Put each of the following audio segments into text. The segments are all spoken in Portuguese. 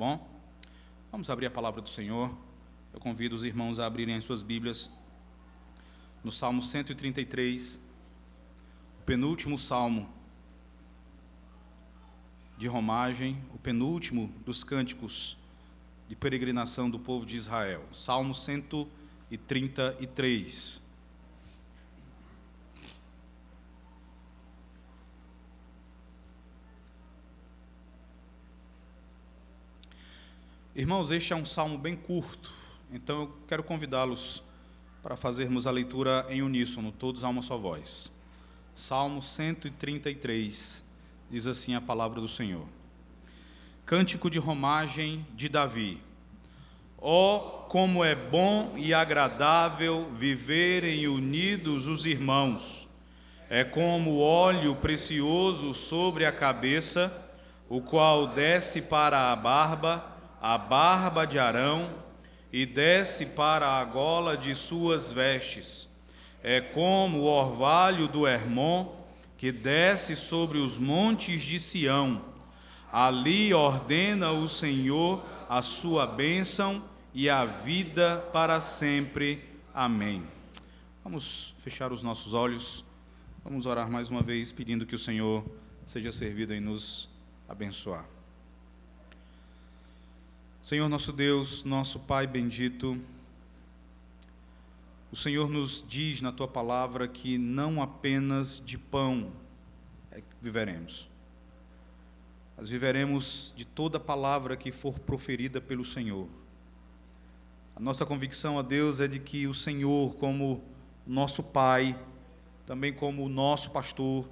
bom? Vamos abrir a palavra do Senhor. Eu convido os irmãos a abrirem as suas Bíblias no Salmo 133, o penúltimo salmo de romagem, o penúltimo dos cânticos de peregrinação do povo de Israel. Salmo 133. Irmãos, este é um salmo bem curto, então eu quero convidá-los para fazermos a leitura em uníssono, todos a uma só voz. Salmo 133, diz assim a palavra do Senhor. Cântico de romagem de Davi. Ó, oh, como é bom e agradável viverem unidos os irmãos. É como óleo precioso sobre a cabeça, o qual desce para a barba a barba de Arão e desce para a gola de suas vestes. É como o orvalho do Hermon que desce sobre os montes de Sião. Ali ordena o Senhor a sua bênção e a vida para sempre. Amém. Vamos fechar os nossos olhos. Vamos orar mais uma vez pedindo que o Senhor seja servido em nos abençoar. Senhor nosso Deus, nosso Pai bendito, o Senhor nos diz na tua palavra que não apenas de pão é viveremos, mas viveremos de toda palavra que for proferida pelo Senhor. A nossa convicção a Deus é de que o Senhor, como nosso Pai, também como nosso pastor,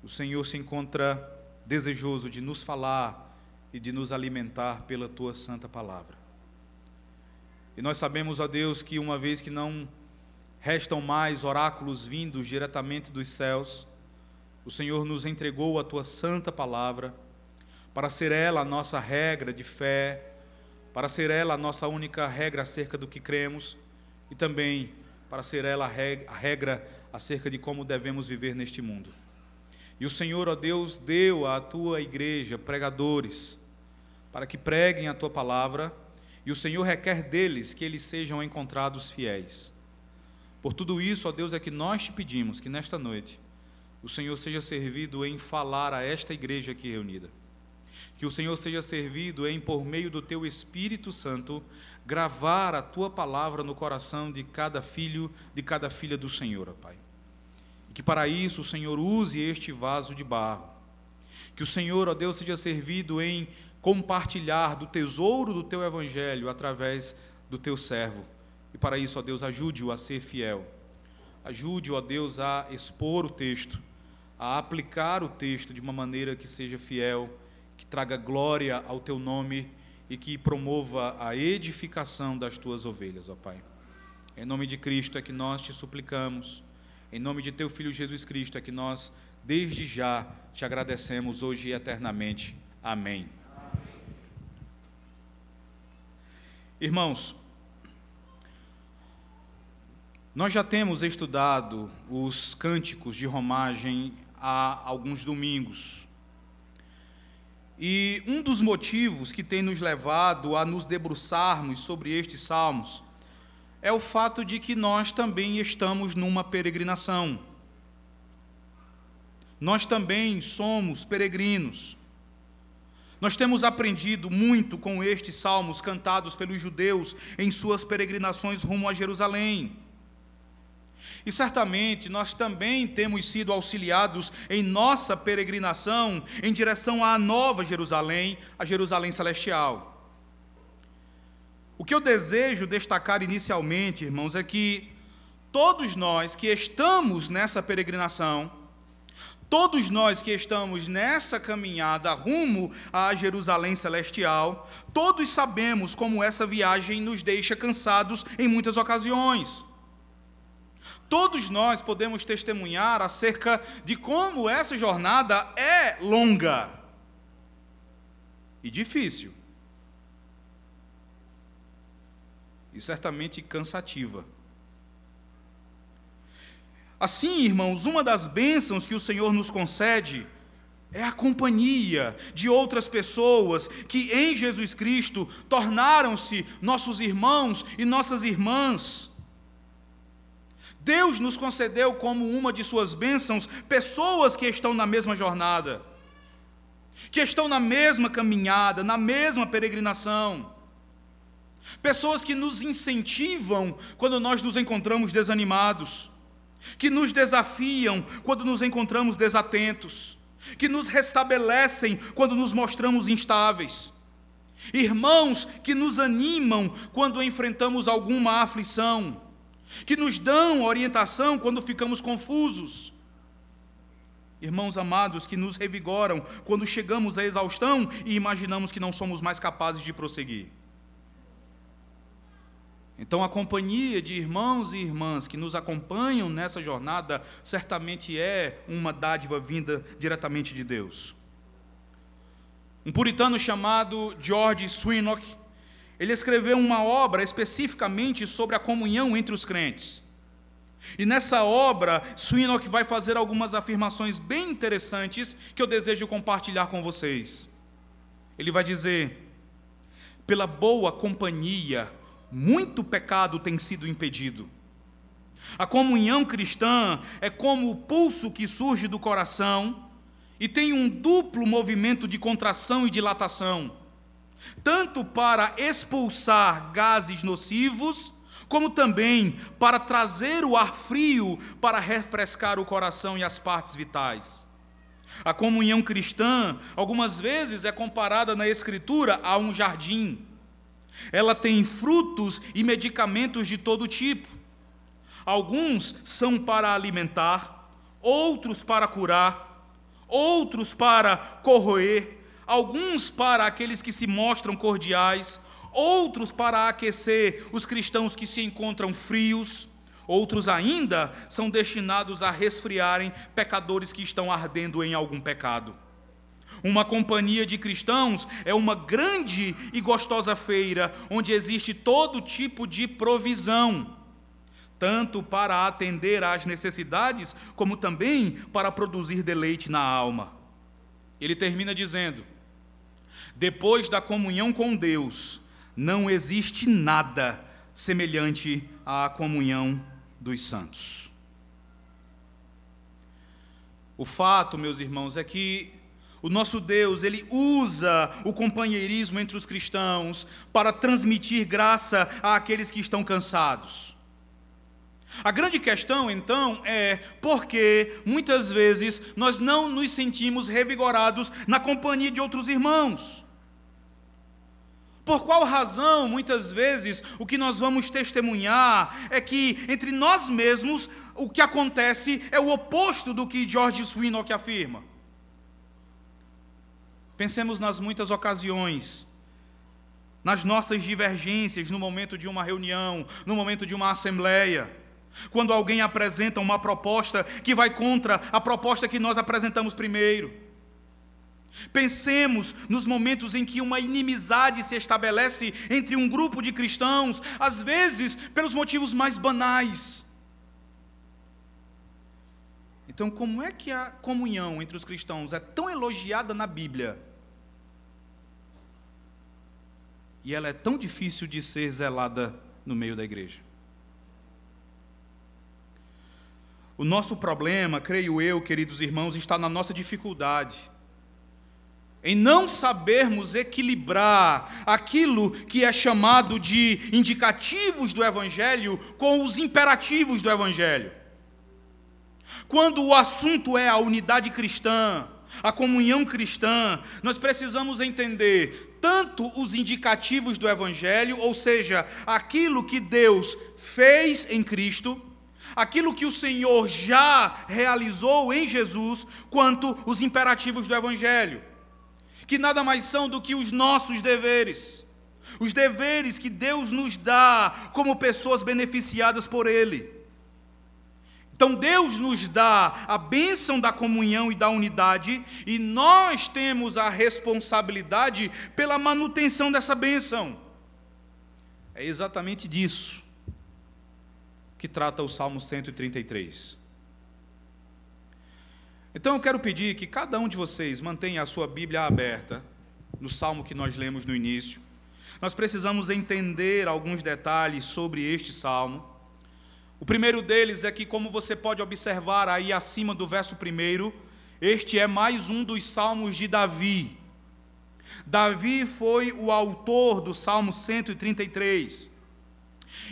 o Senhor se encontra desejoso de nos falar e de nos alimentar pela tua santa palavra. E nós sabemos, ó Deus, que uma vez que não restam mais oráculos vindos diretamente dos céus, o Senhor nos entregou a tua santa palavra para ser ela a nossa regra de fé, para ser ela a nossa única regra acerca do que cremos e também para ser ela a regra acerca de como devemos viver neste mundo. E o Senhor, ó Deus, deu à tua igreja pregadores, para que preguem a tua palavra, e o Senhor requer deles que eles sejam encontrados fiéis. Por tudo isso, ó Deus, é que nós te pedimos que nesta noite o Senhor seja servido em falar a esta igreja aqui reunida. Que o Senhor seja servido em, por meio do teu Espírito Santo, gravar a tua palavra no coração de cada filho, de cada filha do Senhor, ó Pai. E que para isso o Senhor use este vaso de barro. Que o Senhor, ó Deus, seja servido em compartilhar do tesouro do teu evangelho através do teu servo. E para isso, ó Deus, ajude-o a ser fiel. Ajude-o, ó Deus, a expor o texto, a aplicar o texto de uma maneira que seja fiel, que traga glória ao teu nome e que promova a edificação das tuas ovelhas, ó Pai. Em nome de Cristo é que nós te suplicamos. Em nome de teu filho Jesus Cristo é que nós desde já te agradecemos hoje e eternamente. Amém. Irmãos, nós já temos estudado os cânticos de romagem há alguns domingos. E um dos motivos que tem nos levado a nos debruçarmos sobre estes salmos é o fato de que nós também estamos numa peregrinação. Nós também somos peregrinos. Nós temos aprendido muito com estes salmos cantados pelos judeus em suas peregrinações rumo a Jerusalém. E certamente nós também temos sido auxiliados em nossa peregrinação em direção à nova Jerusalém, a Jerusalém celestial. O que eu desejo destacar inicialmente, irmãos, é que todos nós que estamos nessa peregrinação, Todos nós que estamos nessa caminhada rumo à Jerusalém celestial, todos sabemos como essa viagem nos deixa cansados em muitas ocasiões. Todos nós podemos testemunhar acerca de como essa jornada é longa e difícil. E certamente cansativa. Assim, irmãos, uma das bênçãos que o Senhor nos concede é a companhia de outras pessoas que em Jesus Cristo tornaram-se nossos irmãos e nossas irmãs. Deus nos concedeu como uma de suas bênçãos pessoas que estão na mesma jornada, que estão na mesma caminhada, na mesma peregrinação. Pessoas que nos incentivam quando nós nos encontramos desanimados, que nos desafiam quando nos encontramos desatentos que nos restabelecem quando nos mostramos instáveis. Irmãos que nos animam quando enfrentamos alguma aflição, que nos dão orientação quando ficamos confusos. Irmãos amados que nos revigoram quando chegamos à exaustão e imaginamos que não somos mais capazes de prosseguir. Então, a companhia de irmãos e irmãs que nos acompanham nessa jornada certamente é uma dádiva vinda diretamente de Deus. Um puritano chamado George Swinock, ele escreveu uma obra especificamente sobre a comunhão entre os crentes. E nessa obra, Swinock vai fazer algumas afirmações bem interessantes que eu desejo compartilhar com vocês. Ele vai dizer: pela boa companhia muito pecado tem sido impedido. A comunhão cristã é como o pulso que surge do coração e tem um duplo movimento de contração e dilatação, tanto para expulsar gases nocivos, como também para trazer o ar frio para refrescar o coração e as partes vitais. A comunhão cristã, algumas vezes, é comparada na Escritura a um jardim ela tem frutos e medicamentos de todo tipo. Alguns são para alimentar, outros para curar, outros para corroer, alguns para aqueles que se mostram cordiais, outros para aquecer os cristãos que se encontram frios, outros ainda são destinados a resfriarem pecadores que estão ardendo em algum pecado. Uma companhia de cristãos é uma grande e gostosa feira onde existe todo tipo de provisão, tanto para atender às necessidades, como também para produzir deleite na alma. Ele termina dizendo: depois da comunhão com Deus, não existe nada semelhante à comunhão dos santos. O fato, meus irmãos, é que o nosso Deus, ele usa o companheirismo entre os cristãos para transmitir graça àqueles que estão cansados. A grande questão, então, é porque muitas vezes nós não nos sentimos revigorados na companhia de outros irmãos. Por qual razão, muitas vezes, o que nós vamos testemunhar é que entre nós mesmos o que acontece é o oposto do que George Swinock afirma. Pensemos nas muitas ocasiões, nas nossas divergências no momento de uma reunião, no momento de uma assembleia. Quando alguém apresenta uma proposta que vai contra a proposta que nós apresentamos primeiro. Pensemos nos momentos em que uma inimizade se estabelece entre um grupo de cristãos, às vezes pelos motivos mais banais. Então, como é que a comunhão entre os cristãos é tão elogiada na Bíblia? E ela é tão difícil de ser zelada no meio da igreja. O nosso problema, creio eu, queridos irmãos, está na nossa dificuldade em não sabermos equilibrar aquilo que é chamado de indicativos do Evangelho com os imperativos do Evangelho. Quando o assunto é a unidade cristã, a comunhão cristã, nós precisamos entender tanto os indicativos do Evangelho, ou seja, aquilo que Deus fez em Cristo, aquilo que o Senhor já realizou em Jesus, quanto os imperativos do Evangelho, que nada mais são do que os nossos deveres, os deveres que Deus nos dá como pessoas beneficiadas por Ele. Então Deus nos dá a bênção da comunhão e da unidade, e nós temos a responsabilidade pela manutenção dessa bênção. É exatamente disso que trata o Salmo 133. Então eu quero pedir que cada um de vocês mantenha a sua Bíblia aberta no salmo que nós lemos no início. Nós precisamos entender alguns detalhes sobre este salmo. O primeiro deles é que, como você pode observar aí acima do verso primeiro, este é mais um dos salmos de Davi. Davi foi o autor do Salmo 133.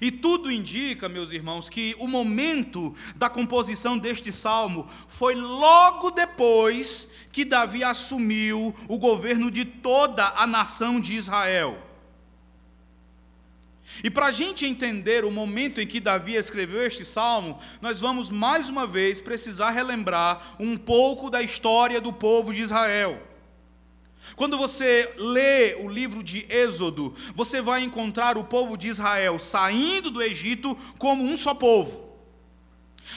E tudo indica, meus irmãos, que o momento da composição deste salmo foi logo depois que Davi assumiu o governo de toda a nação de Israel. E para a gente entender o momento em que Davi escreveu este salmo, nós vamos mais uma vez precisar relembrar um pouco da história do povo de Israel. Quando você lê o livro de Êxodo, você vai encontrar o povo de Israel saindo do Egito como um só povo.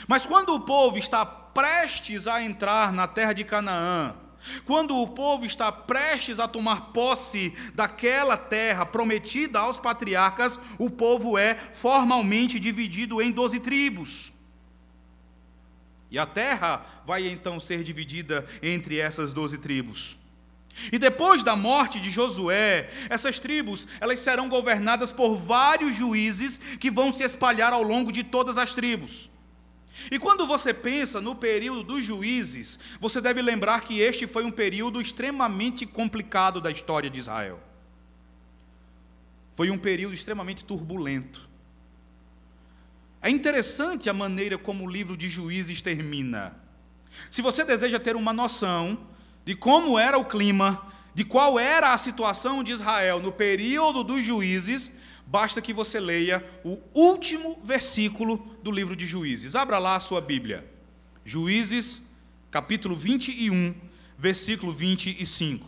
Mas quando o povo está prestes a entrar na terra de Canaã, quando o povo está prestes a tomar posse daquela terra prometida aos patriarcas, o povo é formalmente dividido em doze tribos. E a terra vai então ser dividida entre essas doze tribos. E depois da morte de Josué, essas tribos, elas serão governadas por vários juízes que vão se espalhar ao longo de todas as tribos. E quando você pensa no período dos juízes, você deve lembrar que este foi um período extremamente complicado da história de Israel. Foi um período extremamente turbulento. É interessante a maneira como o livro de juízes termina. Se você deseja ter uma noção de como era o clima, de qual era a situação de Israel no período dos juízes, basta que você leia o último versículo do livro de Juízes. Abra lá a sua Bíblia. Juízes, capítulo 21, versículo 25.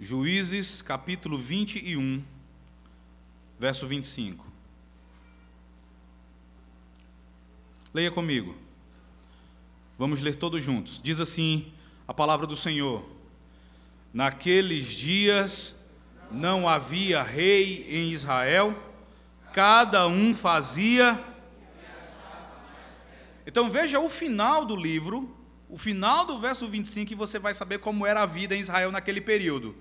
Juízes, capítulo 21, verso 25. Leia comigo. Vamos ler todos juntos. Diz assim a palavra do Senhor: Naqueles dias não havia rei em Israel, cada um fazia. Então veja o final do livro, o final do verso 25, e você vai saber como era a vida em Israel naquele período.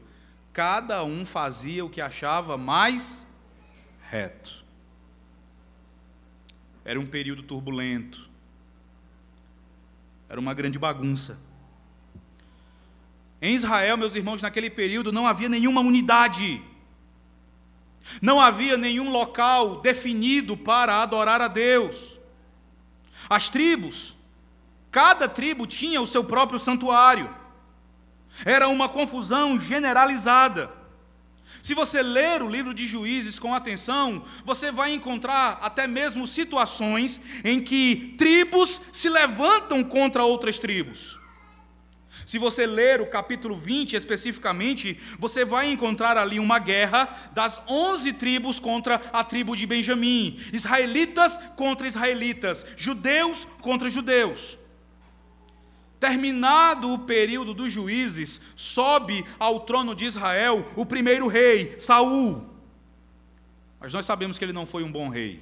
Cada um fazia o que achava mais reto. Era um período turbulento. Era uma grande bagunça. Em Israel, meus irmãos, naquele período não havia nenhuma unidade. Não havia nenhum local definido para adorar a Deus. As tribos, cada tribo tinha o seu próprio santuário. Era uma confusão generalizada. Se você ler o livro de Juízes com atenção, você vai encontrar até mesmo situações em que tribos se levantam contra outras tribos. Se você ler o capítulo 20 especificamente, você vai encontrar ali uma guerra das 11 tribos contra a tribo de Benjamim, israelitas contra israelitas, judeus contra judeus. Terminado o período dos juízes, sobe ao trono de Israel o primeiro rei, Saul. Mas nós sabemos que ele não foi um bom rei.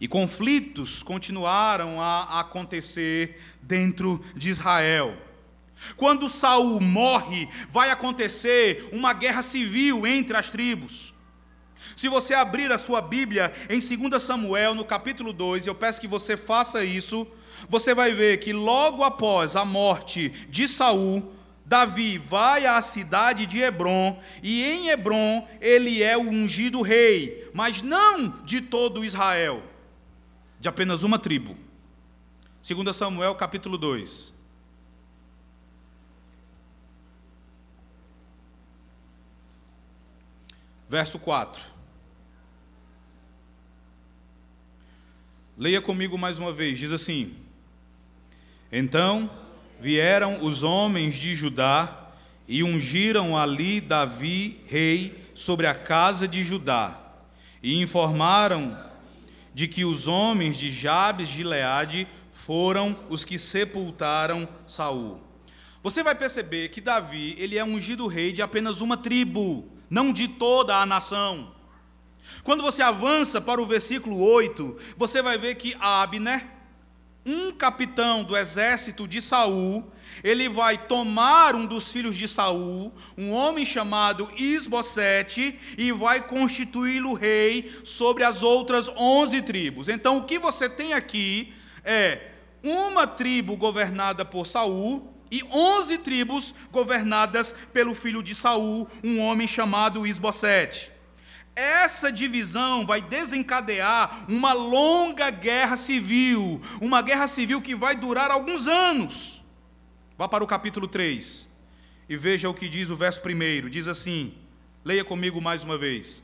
E conflitos continuaram a acontecer dentro de Israel. Quando Saul morre, vai acontecer uma guerra civil entre as tribos. Se você abrir a sua Bíblia em 2 Samuel, no capítulo 2, eu peço que você faça isso, você vai ver que logo após a morte de Saul, Davi vai à cidade de Hebron, e em Hebron ele é o ungido rei, mas não de todo Israel, de apenas uma tribo. 2 Samuel capítulo 2. Verso 4. Leia comigo mais uma vez, diz assim: então vieram os homens de Judá e ungiram ali Davi, rei, sobre a casa de Judá, e informaram de que os homens de Jabes de Leade foram os que sepultaram Saul. Você vai perceber que Davi, ele é ungido rei de apenas uma tribo, não de toda a nação. Quando você avança para o versículo 8, você vai ver que Abner, um capitão do exército de Saul, ele vai tomar um dos filhos de Saul, um homem chamado Isbosete, e vai constituí-lo rei sobre as outras onze tribos. Então, o que você tem aqui é uma tribo governada por Saul e onze tribos governadas pelo filho de Saul, um homem chamado Isbosete. Essa divisão vai desencadear uma longa guerra civil, uma guerra civil que vai durar alguns anos. Vá para o capítulo 3 e veja o que diz o verso 1. Diz assim: leia comigo mais uma vez.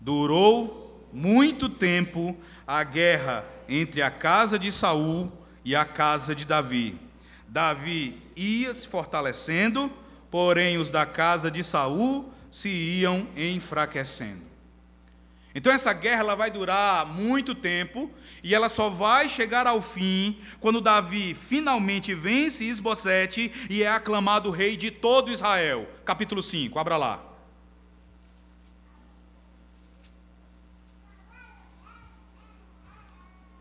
Durou muito tempo a guerra entre a casa de Saul e a casa de Davi. Davi ia se fortalecendo, porém os da casa de Saul se iam enfraquecendo. Então essa guerra ela vai durar muito tempo e ela só vai chegar ao fim quando Davi finalmente vence Isbosete e é aclamado rei de todo Israel. Capítulo 5, abra lá.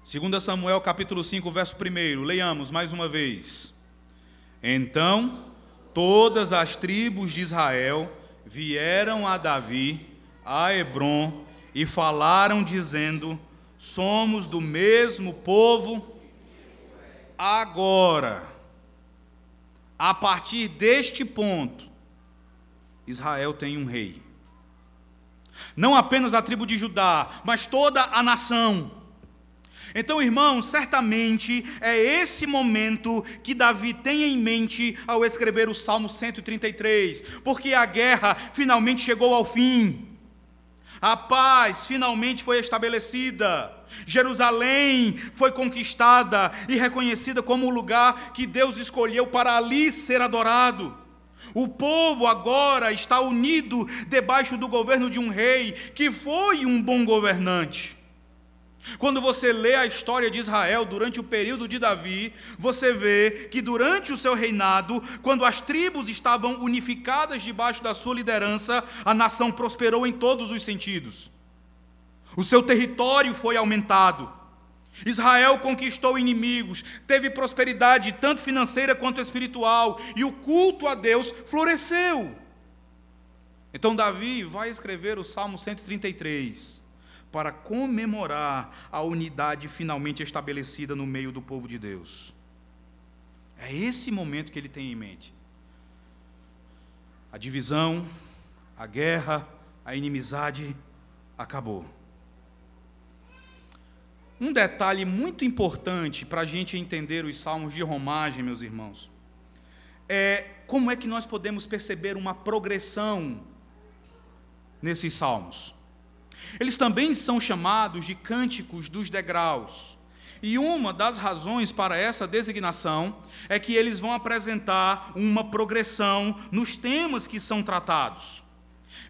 Segunda Samuel capítulo 5, verso 1, leiamos mais uma vez. Então, todas as tribos de Israel vieram a Davi, a Hebron, e falaram, dizendo: Somos do mesmo povo. Agora, a partir deste ponto, Israel tem um rei. Não apenas a tribo de Judá, mas toda a nação. Então, irmãos, certamente é esse momento que Davi tem em mente ao escrever o Salmo 133, porque a guerra finalmente chegou ao fim. A paz finalmente foi estabelecida. Jerusalém foi conquistada e reconhecida como o lugar que Deus escolheu para ali ser adorado. O povo agora está unido debaixo do governo de um rei que foi um bom governante. Quando você lê a história de Israel durante o período de Davi, você vê que durante o seu reinado, quando as tribos estavam unificadas debaixo da sua liderança, a nação prosperou em todos os sentidos. O seu território foi aumentado. Israel conquistou inimigos, teve prosperidade tanto financeira quanto espiritual, e o culto a Deus floresceu. Então Davi vai escrever o Salmo 133 para comemorar a unidade finalmente estabelecida no meio do povo de Deus. É esse momento que ele tem em mente. A divisão, a guerra, a inimizade acabou. Um detalhe muito importante para a gente entender os salmos de romagem, meus irmãos, é como é que nós podemos perceber uma progressão nesses salmos. Eles também são chamados de cânticos dos degraus. E uma das razões para essa designação é que eles vão apresentar uma progressão nos temas que são tratados.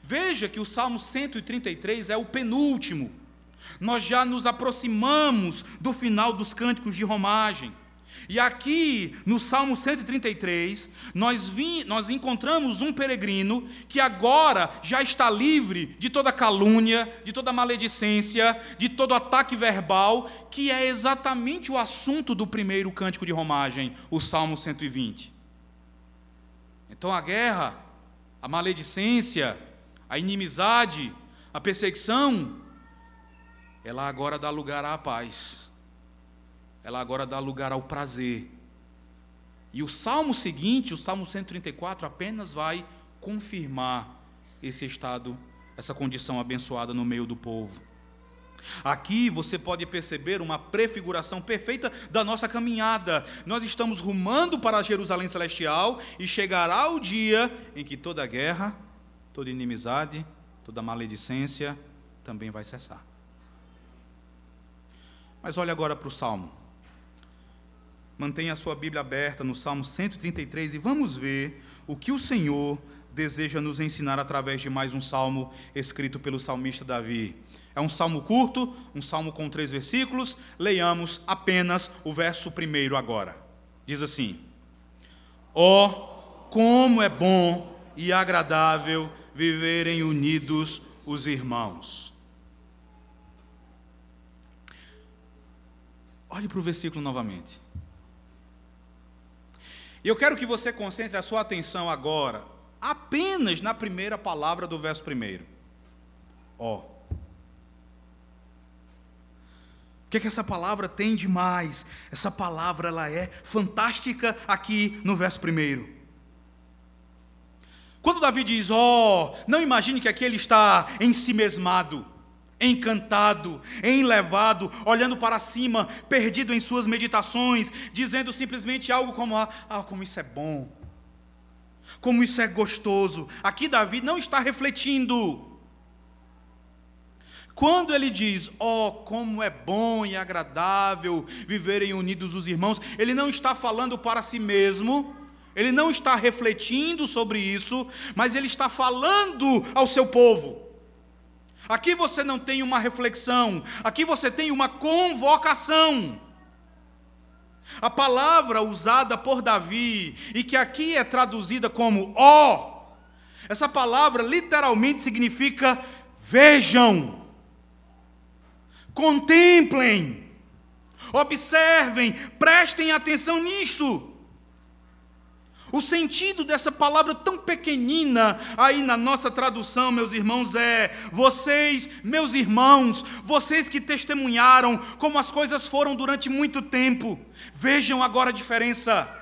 Veja que o Salmo 133 é o penúltimo. Nós já nos aproximamos do final dos cânticos de romagem. E aqui, no Salmo 133, nós, nós encontramos um peregrino que agora já está livre de toda calúnia, de toda maledicência, de todo ataque verbal, que é exatamente o assunto do primeiro cântico de romagem, o Salmo 120. Então a guerra, a maledicência, a inimizade, a perseguição, ela agora dá lugar à paz ela agora dá lugar ao prazer. E o salmo seguinte, o salmo 134, apenas vai confirmar esse estado, essa condição abençoada no meio do povo. Aqui você pode perceber uma prefiguração perfeita da nossa caminhada. Nós estamos rumando para Jerusalém celestial e chegará o dia em que toda guerra, toda inimizade, toda maledicência também vai cessar. Mas olhe agora para o salmo. Mantenha a sua Bíblia aberta no Salmo 133 e vamos ver o que o Senhor deseja nos ensinar através de mais um salmo escrito pelo salmista Davi. É um salmo curto, um salmo com três versículos. Leiamos apenas o verso primeiro agora. Diz assim: Ó, oh, como é bom e agradável viverem unidos os irmãos. Olhe para o versículo novamente. E eu quero que você concentre a sua atenção agora apenas na primeira palavra do verso primeiro. Ó. Oh. O que, é que essa palavra tem de mais? Essa palavra ela é fantástica aqui no verso primeiro. Quando Davi diz, ó, oh, não imagine que aqui ele está em si mesmado, encantado, enlevado, olhando para cima, perdido em suas meditações, dizendo simplesmente algo como, ah, como isso é bom, como isso é gostoso. Aqui Davi não está refletindo, quando ele diz, oh, como é bom e agradável viverem unidos os irmãos, ele não está falando para si mesmo, ele não está refletindo sobre isso, mas ele está falando ao seu povo. Aqui você não tem uma reflexão, aqui você tem uma convocação. A palavra usada por Davi, e que aqui é traduzida como ó, essa palavra literalmente significa vejam contemplem, observem, prestem atenção nisto. O sentido dessa palavra tão pequenina aí na nossa tradução, meus irmãos, é: vocês, meus irmãos, vocês que testemunharam como as coisas foram durante muito tempo, vejam agora a diferença.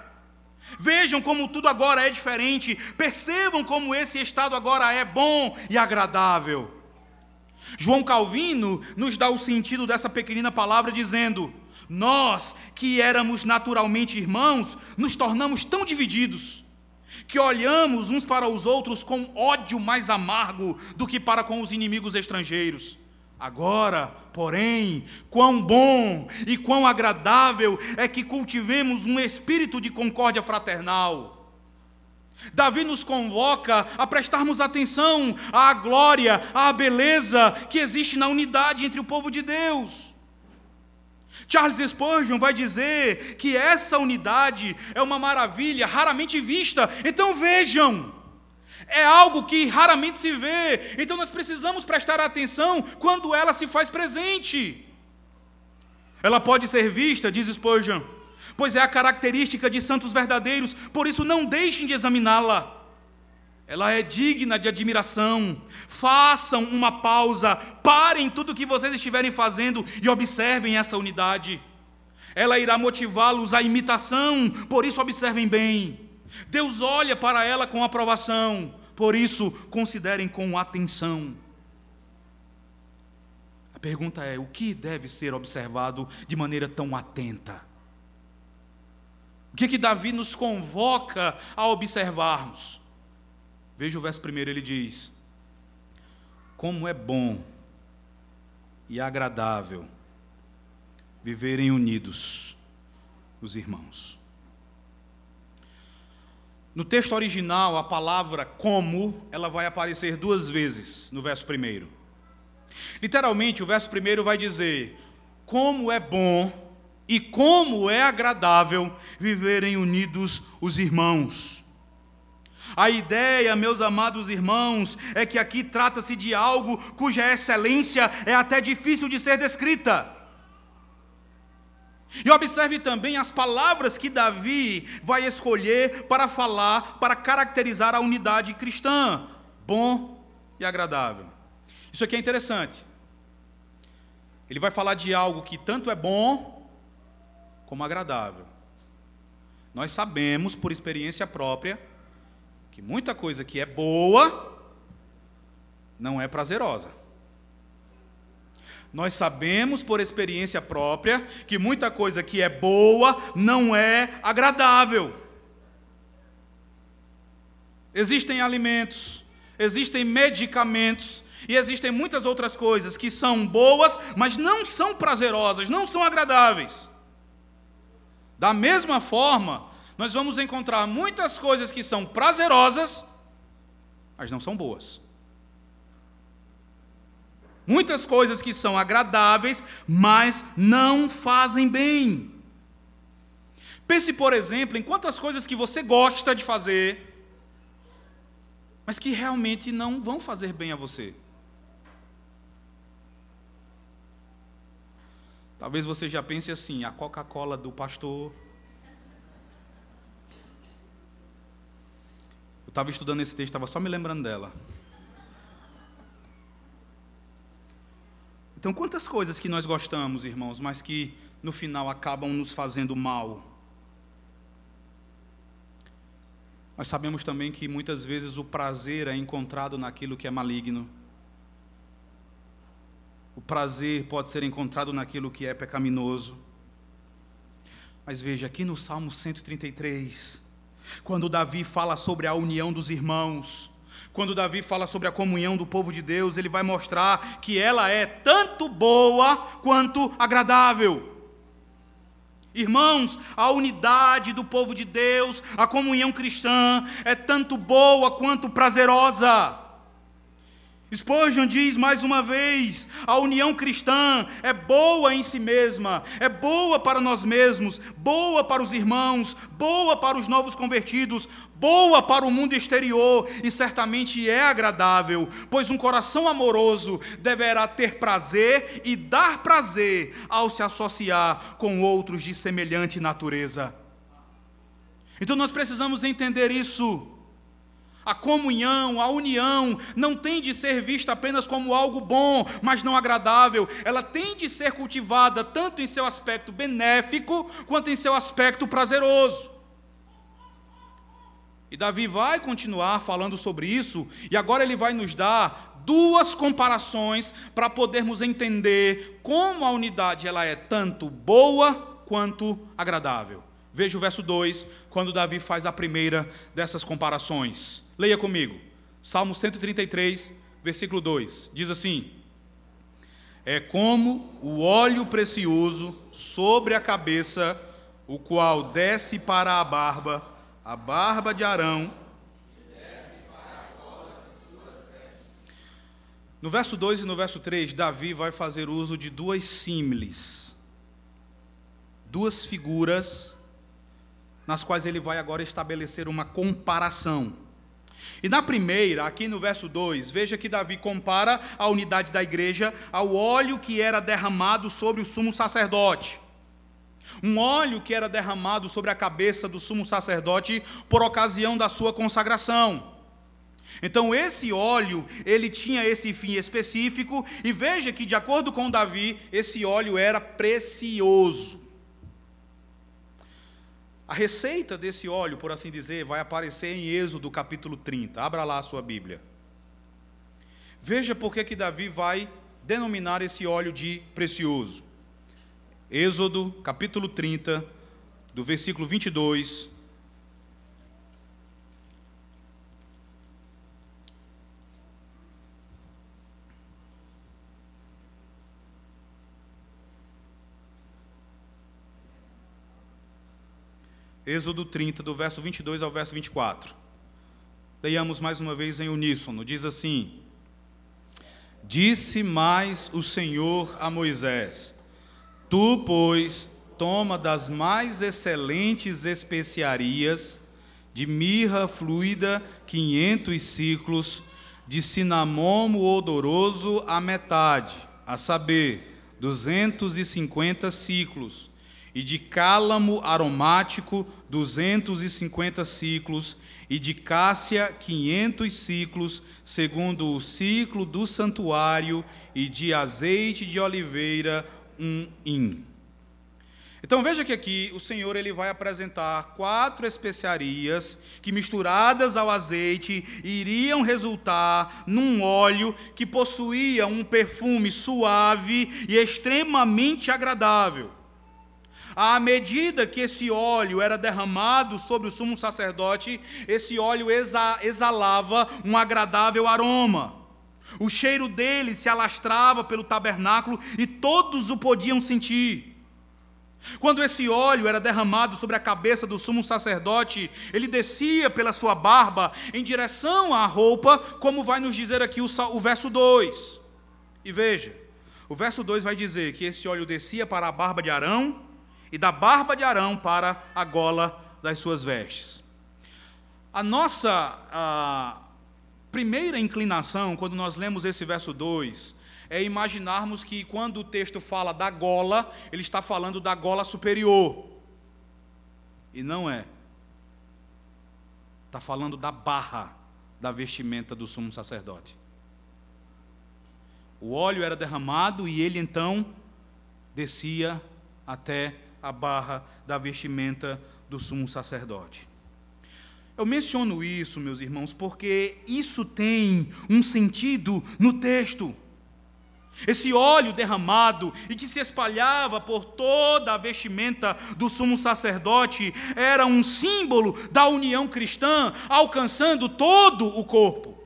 Vejam como tudo agora é diferente. Percebam como esse estado agora é bom e agradável. João Calvino nos dá o sentido dessa pequenina palavra dizendo: Nós, que éramos naturalmente irmãos, nos tornamos tão divididos que olhamos uns para os outros com ódio mais amargo do que para com os inimigos estrangeiros. Agora, porém, quão bom e quão agradável é que cultivemos um espírito de concórdia fraternal Davi nos convoca a prestarmos atenção à glória, à beleza que existe na unidade entre o povo de Deus. Charles Spurgeon vai dizer que essa unidade é uma maravilha raramente vista. Então vejam, é algo que raramente se vê. Então nós precisamos prestar atenção quando ela se faz presente. Ela pode ser vista, diz Spurgeon pois é a característica de santos verdadeiros, por isso não deixem de examiná-la. Ela é digna de admiração. Façam uma pausa, parem tudo o que vocês estiverem fazendo e observem essa unidade. Ela irá motivá-los à imitação, por isso observem bem. Deus olha para ela com aprovação, por isso considerem com atenção. A pergunta é: o que deve ser observado de maneira tão atenta? O que, que Davi nos convoca a observarmos? Veja o verso primeiro, ele diz: Como é bom e agradável viverem unidos os irmãos. No texto original, a palavra como, ela vai aparecer duas vezes no verso primeiro. Literalmente, o verso primeiro vai dizer: Como é bom e como é agradável viverem unidos os irmãos. A ideia, meus amados irmãos, é que aqui trata-se de algo cuja excelência é até difícil de ser descrita. E observe também as palavras que Davi vai escolher para falar, para caracterizar a unidade cristã: bom e agradável. Isso aqui é interessante. Ele vai falar de algo que tanto é bom como agradável. Nós sabemos, por experiência própria, que muita coisa que é boa não é prazerosa. Nós sabemos por experiência própria que muita coisa que é boa não é agradável. Existem alimentos, existem medicamentos e existem muitas outras coisas que são boas, mas não são prazerosas, não são agradáveis. Da mesma forma, nós vamos encontrar muitas coisas que são prazerosas, mas não são boas. Muitas coisas que são agradáveis, mas não fazem bem. Pense, por exemplo, em quantas coisas que você gosta de fazer, mas que realmente não vão fazer bem a você. Talvez você já pense assim: a Coca-Cola do pastor. Eu estava estudando esse texto, estava só me lembrando dela. Então, quantas coisas que nós gostamos, irmãos, mas que no final acabam nos fazendo mal? Nós sabemos também que muitas vezes o prazer é encontrado naquilo que é maligno. O prazer pode ser encontrado naquilo que é pecaminoso. Mas veja, aqui no Salmo 133, quando Davi fala sobre a união dos irmãos, quando Davi fala sobre a comunhão do povo de Deus, ele vai mostrar que ela é tanto boa quanto agradável. Irmãos, a unidade do povo de Deus, a comunhão cristã, é tanto boa quanto prazerosa. Spurgeon diz mais uma vez: a união cristã é boa em si mesma, é boa para nós mesmos, boa para os irmãos, boa para os novos convertidos, boa para o mundo exterior e certamente é agradável, pois um coração amoroso deverá ter prazer e dar prazer ao se associar com outros de semelhante natureza. Então nós precisamos entender isso. A comunhão, a união, não tem de ser vista apenas como algo bom, mas não agradável. Ela tem de ser cultivada tanto em seu aspecto benéfico, quanto em seu aspecto prazeroso. E Davi vai continuar falando sobre isso, e agora ele vai nos dar duas comparações para podermos entender como a unidade ela é tanto boa quanto agradável. Veja o verso 2, quando Davi faz a primeira dessas comparações. Leia comigo. Salmo 133, versículo 2. Diz assim: É como o óleo precioso sobre a cabeça, o qual desce para a barba, a barba de Arão. No verso 2 e no verso 3, Davi vai fazer uso de duas símiles, duas figuras nas quais ele vai agora estabelecer uma comparação. E na primeira, aqui no verso 2, veja que Davi compara a unidade da igreja ao óleo que era derramado sobre o sumo sacerdote. Um óleo que era derramado sobre a cabeça do sumo sacerdote por ocasião da sua consagração. Então esse óleo, ele tinha esse fim específico, e veja que de acordo com Davi, esse óleo era precioso. A receita desse óleo, por assim dizer, vai aparecer em Êxodo capítulo 30. Abra lá a sua Bíblia. Veja por que, Davi vai denominar esse óleo de precioso. Êxodo capítulo 30, do versículo 22 Êxodo 30, do verso 22 ao verso 24. Leiamos mais uma vez em uníssono. Diz assim: Disse mais o Senhor a Moisés: Tu, pois, toma das mais excelentes especiarias, de mirra fluida, quinhentos ciclos, de cinamomo odoroso a metade, a saber, duzentos e cinquenta ciclos, e de cálamo aromático, 250 ciclos, e de cássia, 500 ciclos, segundo o ciclo do santuário, e de azeite de oliveira, um in. Então veja que aqui o Senhor ele vai apresentar quatro especiarias que misturadas ao azeite iriam resultar num óleo que possuía um perfume suave e extremamente agradável. À medida que esse óleo era derramado sobre o sumo sacerdote, esse óleo exalava um agradável aroma. O cheiro dele se alastrava pelo tabernáculo e todos o podiam sentir. Quando esse óleo era derramado sobre a cabeça do sumo sacerdote, ele descia pela sua barba em direção à roupa, como vai nos dizer aqui o, verso 2. E veja, o verso 2 vai dizer que esse óleo descia para a barba de Arão e da barba de Arão para a gola das suas vestes. A nossa a primeira inclinação, quando nós lemos esse verso 2, é imaginarmos que quando o texto fala da gola, ele está falando da gola superior. E não é. Está falando da barra da vestimenta do sumo sacerdote. O óleo era derramado e ele então descia até a barra da vestimenta do sumo sacerdote. Eu menciono isso, meus irmãos, porque isso tem um sentido no texto. Esse óleo derramado e que se espalhava por toda a vestimenta do sumo sacerdote era um símbolo da união cristã, alcançando todo o corpo.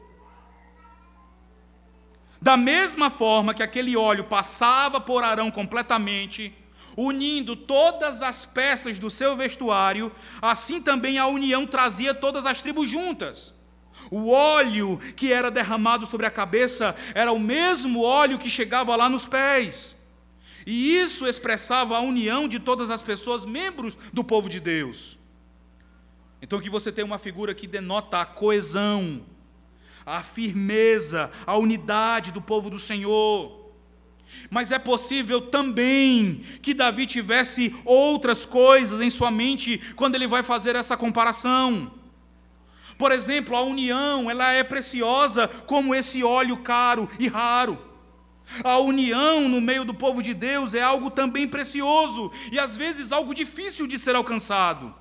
Da mesma forma que aquele óleo passava por Arão completamente, unindo todas as peças do seu vestuário, assim também a união trazia todas as tribos juntas. O óleo que era derramado sobre a cabeça era o mesmo óleo que chegava lá nos pés. E isso expressava a união de todas as pessoas, membros do povo de Deus. Então, que você tem uma figura que denota a coesão, a firmeza, a unidade do povo do Senhor. Mas é possível também que Davi tivesse outras coisas em sua mente quando ele vai fazer essa comparação. Por exemplo, a união, ela é preciosa como esse óleo caro e raro. A união no meio do povo de Deus é algo também precioso e às vezes algo difícil de ser alcançado.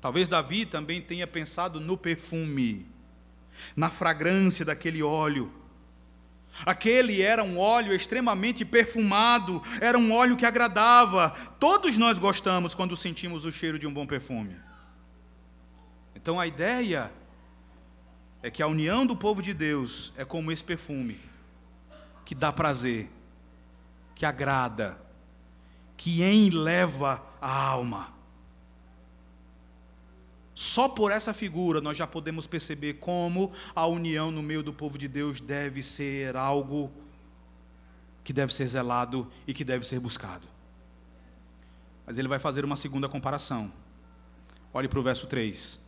Talvez Davi também tenha pensado no perfume, na fragrância daquele óleo. Aquele era um óleo extremamente perfumado, era um óleo que agradava. Todos nós gostamos quando sentimos o cheiro de um bom perfume. Então a ideia é que a união do povo de Deus é como esse perfume, que dá prazer, que agrada, que enleva a alma. Só por essa figura nós já podemos perceber como a união no meio do povo de Deus deve ser algo que deve ser zelado e que deve ser buscado. Mas ele vai fazer uma segunda comparação. Olhe para o verso 3.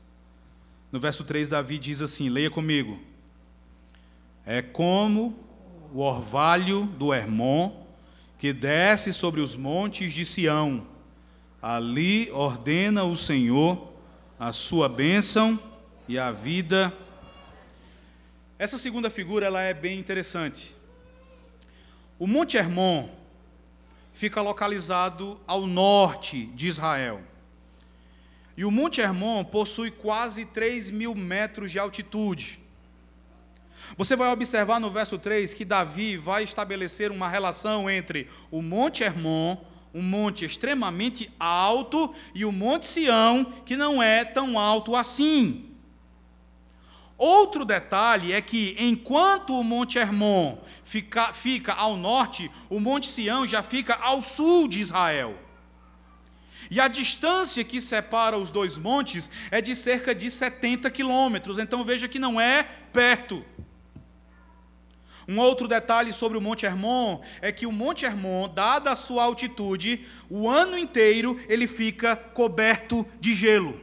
No verso 3, Davi diz assim: leia comigo. É como o orvalho do Hermon que desce sobre os montes de Sião. Ali ordena o Senhor a sua bênção e a vida. Essa segunda figura ela é bem interessante. O Monte Hermon fica localizado ao norte de Israel. E o Monte Hermon possui quase 3 mil metros de altitude. Você vai observar no verso 3 que Davi vai estabelecer uma relação entre o Monte Hermon um monte extremamente alto e o Monte Sião, que não é tão alto assim. Outro detalhe é que, enquanto o Monte Hermon fica, fica ao norte, o Monte Sião já fica ao sul de Israel. E a distância que separa os dois montes é de cerca de 70 quilômetros, então veja que não é perto. Um outro detalhe sobre o Monte Hermon é que o Monte Hermon, dada a sua altitude, o ano inteiro ele fica coberto de gelo.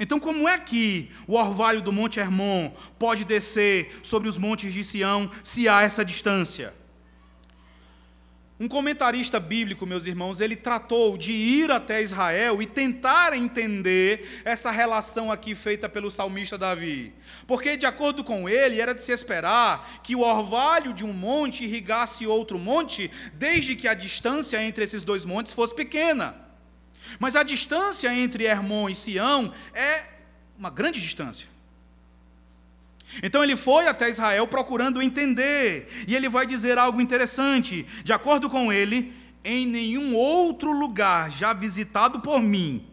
Então, como é que o orvalho do Monte Hermon pode descer sobre os montes de Sião se há essa distância? Um comentarista bíblico, meus irmãos, ele tratou de ir até Israel e tentar entender essa relação aqui feita pelo salmista Davi. Porque, de acordo com ele, era de se esperar que o orvalho de um monte irrigasse outro monte, desde que a distância entre esses dois montes fosse pequena. Mas a distância entre Hermon e Sião é uma grande distância. Então ele foi até Israel procurando entender, e ele vai dizer algo interessante. De acordo com ele, em nenhum outro lugar já visitado por mim,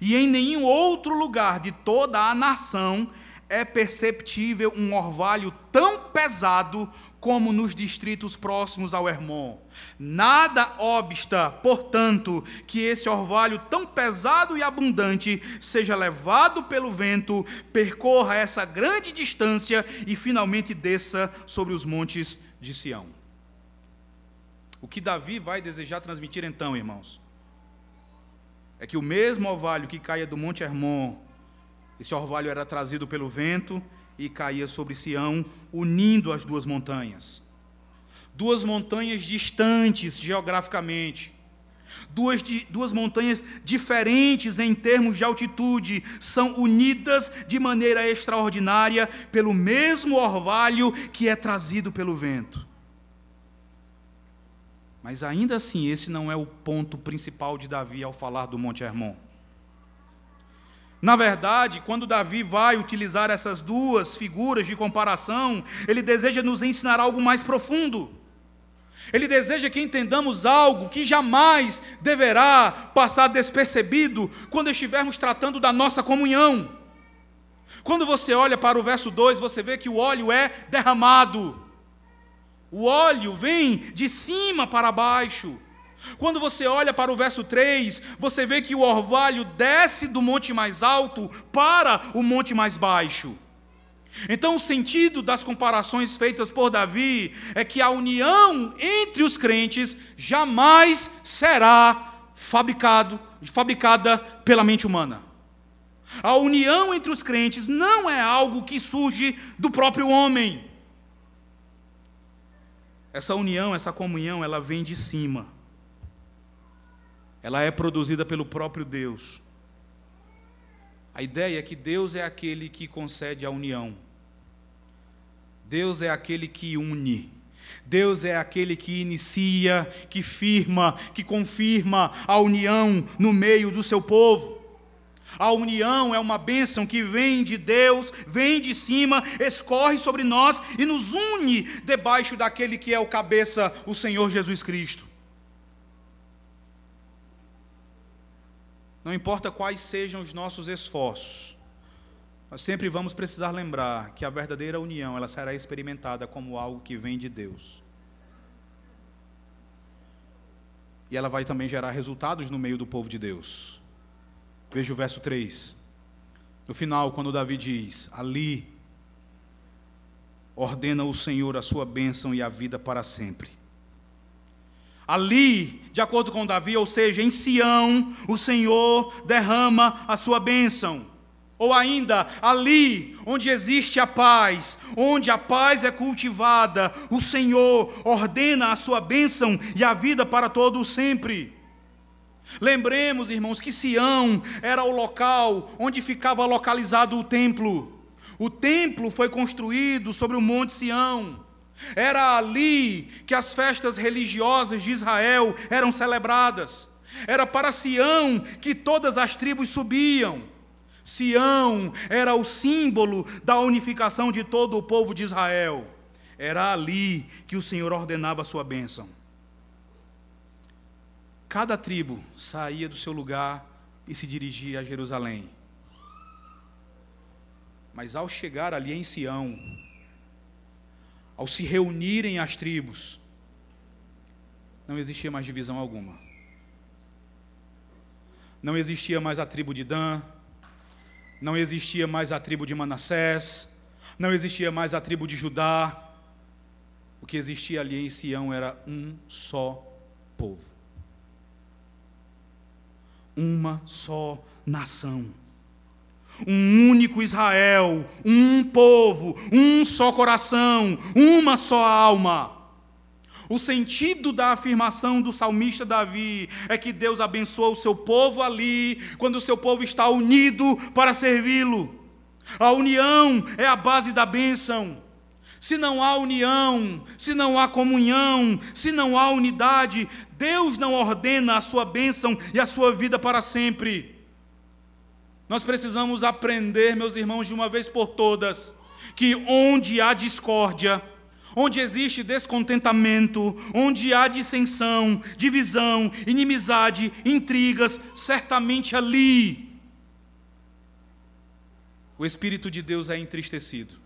e em nenhum outro lugar de toda a nação é perceptível um orvalho tão pesado como nos distritos próximos ao Hermon. Nada obsta, portanto, que esse orvalho tão pesado e abundante seja levado pelo vento, percorra essa grande distância e finalmente desça sobre os montes de Sião. O que Davi vai desejar transmitir então, irmãos? É que o mesmo orvalho que caia do Monte Hermon Esse orvalho era trazido pelo vento e caía sobre Sião, unindo as duas montanhas. Duas montanhas distantes geograficamente, duas, duas montanhas diferentes em termos de altitude, são unidas de maneira extraordinária pelo mesmo orvalho que é trazido pelo vento. Mas ainda assim, esse não é o ponto principal de Davi ao falar do Monte Hermon. Na verdade, quando Davi vai utilizar essas duas figuras de comparação, ele deseja nos ensinar algo mais profundo. Ele deseja que entendamos algo que jamais deverá passar despercebido quando estivermos tratando da nossa comunhão. Quando você olha para o verso 2, você vê que o óleo é derramado. O óleo vem de cima para baixo. Quando você olha para o verso 3, você vê que o orvalho desce do monte mais alto para o monte mais baixo. Então, o sentido das comparações feitas por Davi é que a união entre os crentes jamais será fabricado, fabricada pela mente humana. A união entre os crentes não é algo que surge do próprio homem. Essa união, essa comunhão, ela vem de cima ela é produzida pelo próprio Deus. A ideia é que Deus é aquele que concede a união. Deus é aquele que une. Deus é aquele que inicia, que firma, que confirma a união no meio do seu povo. A união é uma bênção que vem de Deus, vem de cima, escorre sobre nós e nos une debaixo daquele que é o cabeça, o Senhor Jesus Cristo. Não importa quais sejam os nossos esforços, nós sempre vamos precisar lembrar que a verdadeira união ela será experimentada como algo que vem de Deus. E ela vai também gerar resultados no meio do povo de Deus. Veja o verso 3. No final, quando Davi diz: Ali ordena o Senhor a sua bênção e a vida para sempre. Ali, de acordo com Davi, ou seja, em Sião, o Senhor derrama a sua bênção. Ou ainda, ali onde existe a paz, onde a paz é cultivada, o Senhor ordena a sua bênção e a vida para todo o sempre. Lembremos, irmãos, que Sião era o local onde ficava localizado o templo. O templo foi construído sobre o Monte Sião. Era ali que as festas religiosas de Israel eram celebradas. Era para Sião que todas as tribos subiam. Sião era o símbolo da unificação de todo o povo de Israel. Era ali que o Senhor ordenava a sua bênção. Cada tribo saía do seu lugar e se dirigia a Jerusalém. Mas ao chegar ali em Sião, ao se reunirem as tribos, não existia mais divisão alguma. Não existia mais a tribo de Dan, não existia mais a tribo de Manassés, não existia mais a tribo de Judá. O que existia ali em Sião era um só povo. Uma só nação um único Israel, um povo, um só coração, uma só alma. O sentido da afirmação do salmista Davi é que Deus abençoa o seu povo ali, quando o seu povo está unido para servi-lo. A união é a base da bênção. Se não há união, se não há comunhão, se não há unidade, Deus não ordena a sua bênção e a sua vida para sempre. Nós precisamos aprender, meus irmãos, de uma vez por todas, que onde há discórdia, onde existe descontentamento, onde há dissensão, divisão, inimizade, intrigas, certamente ali o Espírito de Deus é entristecido.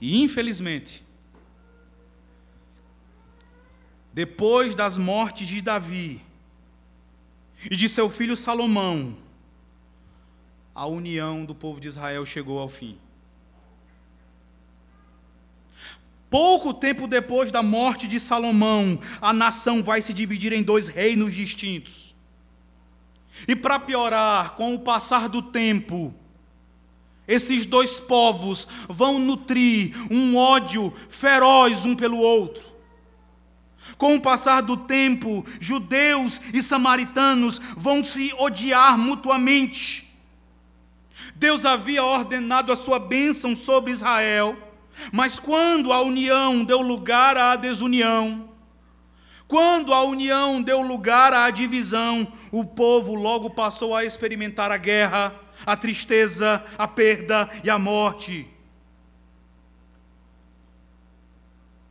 E infelizmente, depois das mortes de Davi, e de seu filho Salomão, a união do povo de Israel chegou ao fim. Pouco tempo depois da morte de Salomão, a nação vai se dividir em dois reinos distintos. E para piorar, com o passar do tempo, esses dois povos vão nutrir um ódio feroz um pelo outro. Com o passar do tempo, judeus e samaritanos vão se odiar mutuamente. Deus havia ordenado a sua bênção sobre Israel, mas quando a união deu lugar à desunião, quando a união deu lugar à divisão, o povo logo passou a experimentar a guerra, a tristeza, a perda e a morte.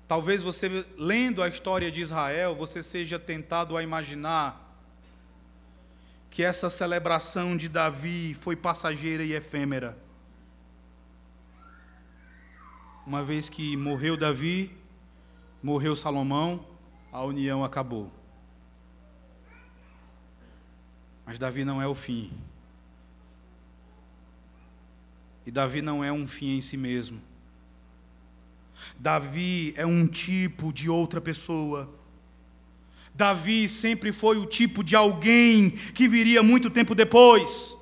Talvez você, lendo a história de Israel, você seja tentado a imaginar que essa celebração de Davi foi passageira e efêmera. Uma vez que morreu Davi, morreu Salomão, a união acabou. Mas Davi não é o fim. E Davi não é um fim em si mesmo. Davi é um tipo de outra pessoa. Davi sempre foi o tipo de alguém que viria muito tempo depois.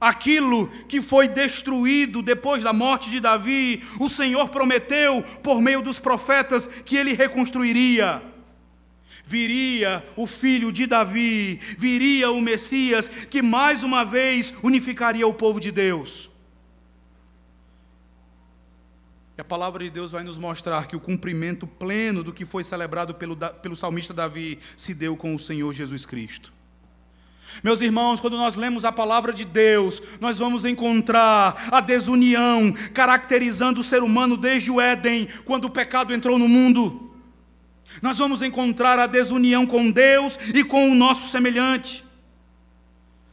Aquilo que foi destruído depois da morte de Davi, o Senhor prometeu por meio dos profetas que ele reconstruiria. Viria o filho de Davi, viria o Messias, que mais uma vez unificaria o povo de Deus. E a palavra de Deus vai nos mostrar que o cumprimento pleno do que foi celebrado pelo, pelo salmista Davi se deu com o Senhor Jesus Cristo. Meus irmãos, quando nós lemos a palavra de Deus, nós vamos encontrar a desunião caracterizando o ser humano desde o Éden, quando o pecado entrou no mundo. Nós vamos encontrar a desunião com Deus e com o nosso semelhante.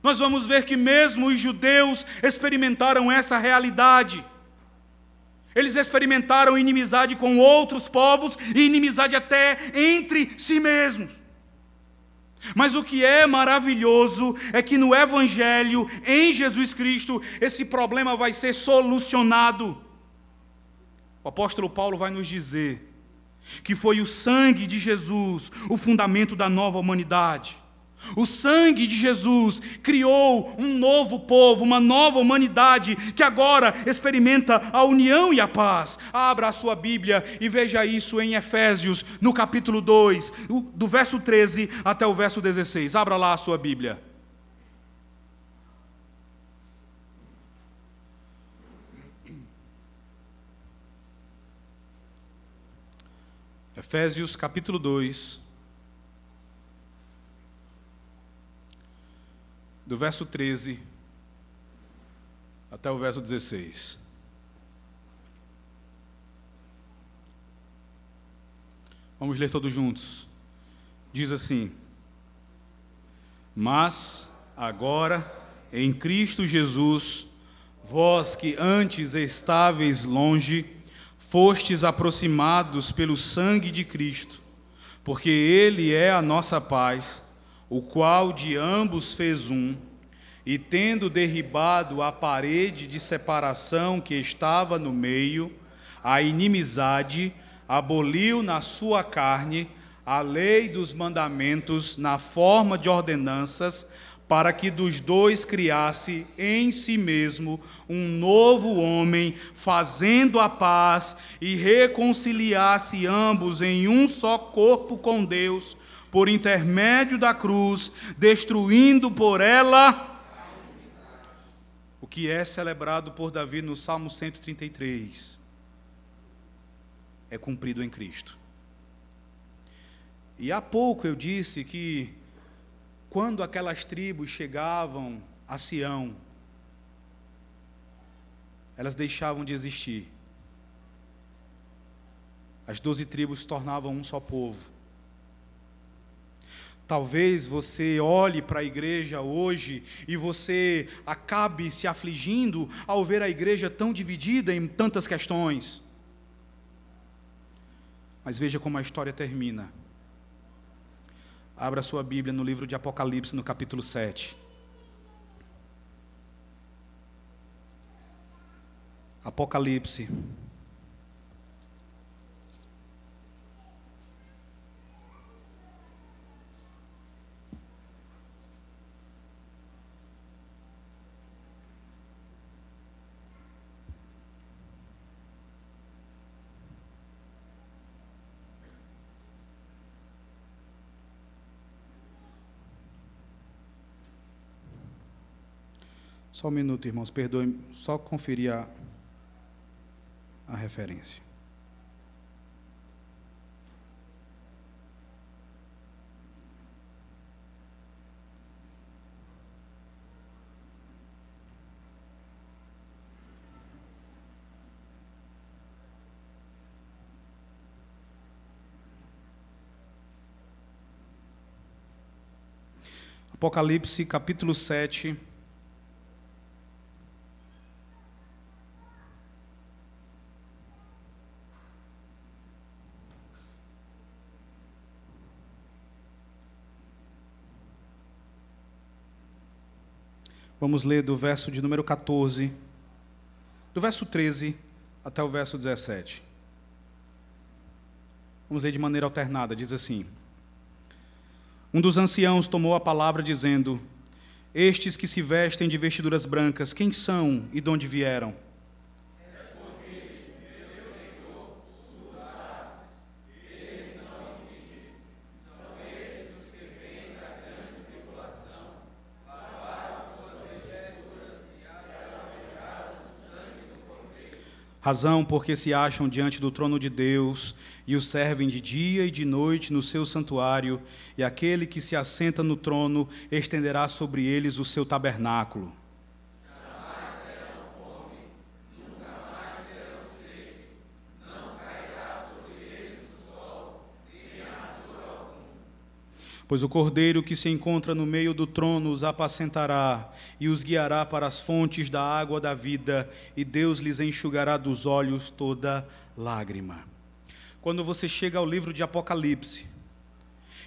Nós vamos ver que mesmo os judeus experimentaram essa realidade. Eles experimentaram inimizade com outros povos e inimizade até entre si mesmos. Mas o que é maravilhoso é que no Evangelho, em Jesus Cristo, esse problema vai ser solucionado. O apóstolo Paulo vai nos dizer que foi o sangue de Jesus o fundamento da nova humanidade. O sangue de Jesus criou um novo povo, uma nova humanidade que agora experimenta a união e a paz. Abra a sua Bíblia e veja isso em Efésios, no capítulo 2, do verso 13 até o verso 16. Abra lá a sua Bíblia. Efésios capítulo 2, do verso 13 até o verso 16. Vamos ler todos juntos. Diz assim: Mas agora, em Cristo Jesus, vós que antes estáveis longe, fostes aproximados pelo sangue de Cristo, porque Ele é a nossa paz o qual de ambos fez um, e tendo derribado a parede de separação que estava no meio, a inimizade, aboliu na sua carne a lei dos mandamentos na forma de ordenanças, para que dos dois criasse em si mesmo um novo homem, fazendo a paz e reconciliasse ambos em um só corpo com Deus por intermédio da cruz, destruindo por ela o que é celebrado por Davi no Salmo 133. É cumprido em Cristo. E há pouco eu disse que quando aquelas tribos chegavam a Sião, elas deixavam de existir. As doze tribos se tornavam um só povo. Talvez você olhe para a igreja hoje e você acabe se afligindo ao ver a igreja tão dividida em tantas questões. Mas veja como a história termina. Abra sua Bíblia no livro de Apocalipse, no capítulo 7. Apocalipse, Só um minuto, irmãos, perdoem, só conferir a, a referência. Apocalipse capítulo 7. Vamos ler do verso de número 14, do verso 13 até o verso 17. Vamos ler de maneira alternada, diz assim: um dos anciãos tomou a palavra, dizendo: Estes que se vestem de vestiduras brancas, quem são e de onde vieram? Razão porque se acham diante do trono de Deus e o servem de dia e de noite no seu santuário, e aquele que se assenta no trono estenderá sobre eles o seu tabernáculo. Pois o cordeiro que se encontra no meio do trono os apacentará e os guiará para as fontes da água da vida, e Deus lhes enxugará dos olhos toda lágrima. Quando você chega ao livro de Apocalipse,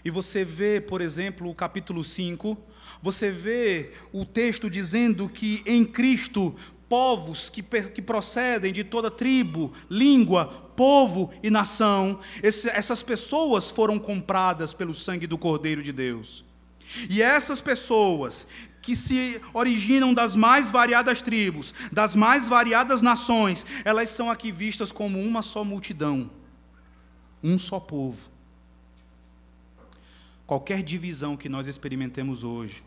e você vê, por exemplo, o capítulo 5, você vê o texto dizendo que em Cristo povos que, que procedem de toda tribo, língua, povo e nação, esse, essas pessoas foram compradas pelo sangue do Cordeiro de Deus. E essas pessoas que se originam das mais variadas tribos, das mais variadas nações, elas são aqui vistas como uma só multidão, um só povo. Qualquer divisão que nós experimentemos hoje,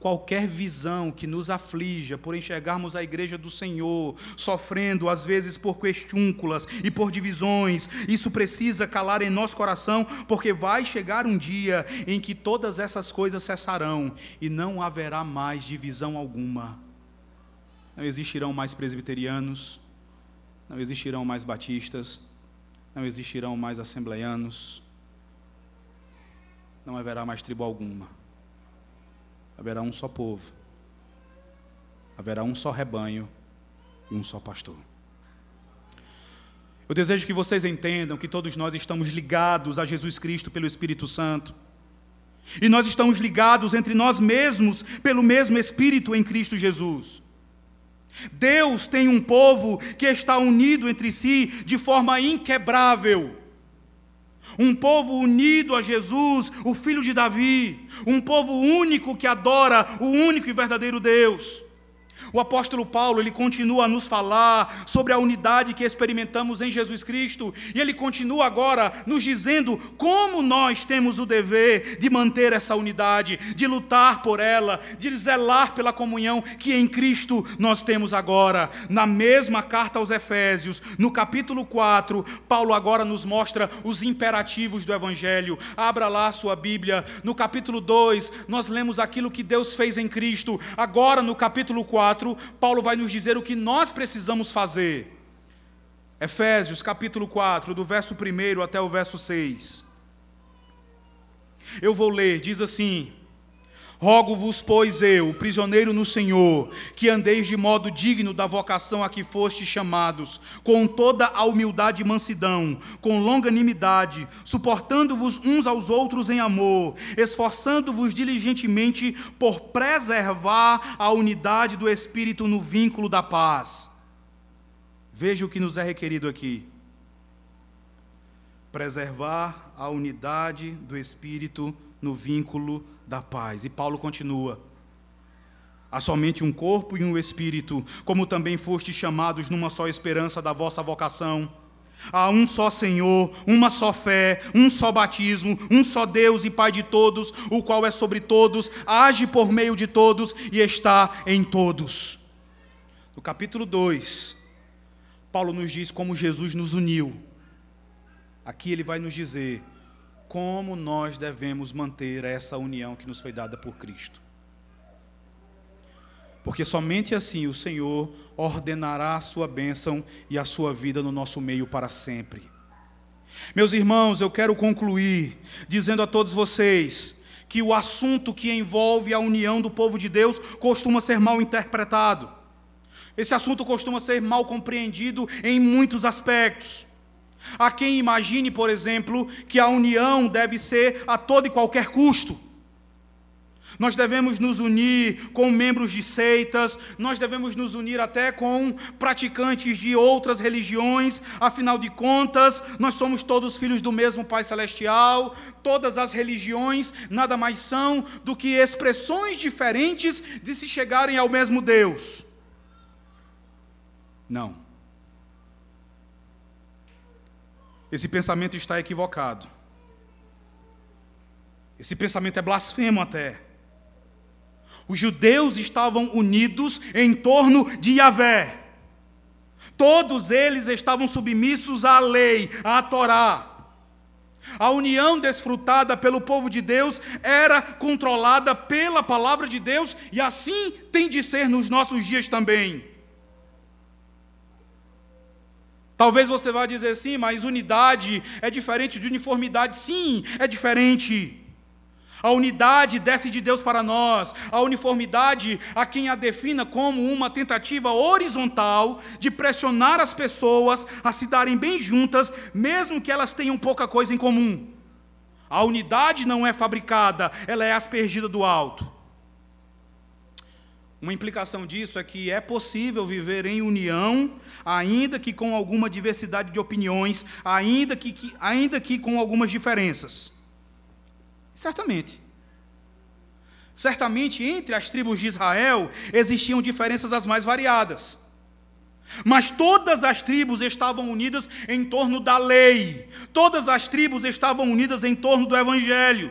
Qualquer visão que nos aflija por enxergarmos a igreja do Senhor sofrendo, às vezes, por questúnculas e por divisões, isso precisa calar em nosso coração, porque vai chegar um dia em que todas essas coisas cessarão e não haverá mais divisão alguma. Não existirão mais presbiterianos, não existirão mais batistas, não existirão mais assembleianos, não haverá mais tribo alguma haverá um só povo, haverá um só rebanho e um só pastor. Eu desejo que vocês entendam que todos nós estamos ligados a Jesus Cristo pelo Espírito Santo. E nós estamos ligados entre nós mesmos pelo mesmo Espírito em Cristo Jesus. Deus tem um povo que está unido entre si de forma inquebrável. Um povo unido a Jesus, o filho de Davi, um povo único que adora o único e verdadeiro Deus. O apóstolo Paulo, ele continua a nos falar sobre a unidade que experimentamos em Jesus Cristo, e ele continua agora nos dizendo como nós temos o dever de manter essa unidade, de lutar por ela, de zelar pela comunhão que em Cristo nós temos agora. Na mesma carta aos Efésios, no capítulo 4, Paulo agora nos mostra os imperativos do evangelho. Abra lá a sua Bíblia. No capítulo 2, nós lemos aquilo que Deus fez em Cristo. Agora no capítulo 4, 4, Paulo vai nos dizer o que nós precisamos fazer. Efésios capítulo 4, do verso 1 até o verso 6. Eu vou ler, diz assim: Rogo-vos, pois eu, prisioneiro no Senhor, que andeis de modo digno da vocação a que fostes chamados, com toda a humildade e mansidão, com longanimidade, suportando-vos uns aos outros em amor, esforçando-vos diligentemente por preservar a unidade do Espírito no vínculo da paz. Veja o que nos é requerido aqui. Preservar a unidade do Espírito no vínculo da paz. E Paulo continua: Há somente um corpo e um espírito, como também fostes chamados numa só esperança da vossa vocação. Há um só Senhor, uma só fé, um só batismo, um só Deus e Pai de todos, o qual é sobre todos, age por meio de todos e está em todos. No capítulo 2, Paulo nos diz como Jesus nos uniu. Aqui ele vai nos dizer como nós devemos manter essa união que nos foi dada por Cristo. Porque somente assim o Senhor ordenará a sua bênção e a sua vida no nosso meio para sempre. Meus irmãos, eu quero concluir dizendo a todos vocês que o assunto que envolve a união do povo de Deus costuma ser mal interpretado. Esse assunto costuma ser mal compreendido em muitos aspectos. Há quem imagine, por exemplo, que a união deve ser a todo e qualquer custo. Nós devemos nos unir com membros de seitas, nós devemos nos unir até com praticantes de outras religiões, afinal de contas, nós somos todos filhos do mesmo Pai Celestial, todas as religiões nada mais são do que expressões diferentes de se chegarem ao mesmo Deus. Não. Esse pensamento está equivocado. Esse pensamento é blasfemo até. Os judeus estavam unidos em torno de Yahvé. Todos eles estavam submissos à lei, à Torá. A união desfrutada pelo povo de Deus era controlada pela palavra de Deus e assim tem de ser nos nossos dias também. Talvez você vá dizer sim, mas unidade é diferente de uniformidade. Sim, é diferente. A unidade desce de Deus para nós, a uniformidade, a quem a defina como uma tentativa horizontal de pressionar as pessoas a se darem bem juntas, mesmo que elas tenham pouca coisa em comum. A unidade não é fabricada, ela é aspergida do alto. Uma implicação disso é que é possível viver em união, ainda que com alguma diversidade de opiniões, ainda que, que, ainda que com algumas diferenças. Certamente. Certamente entre as tribos de Israel existiam diferenças as mais variadas. Mas todas as tribos estavam unidas em torno da lei, todas as tribos estavam unidas em torno do evangelho.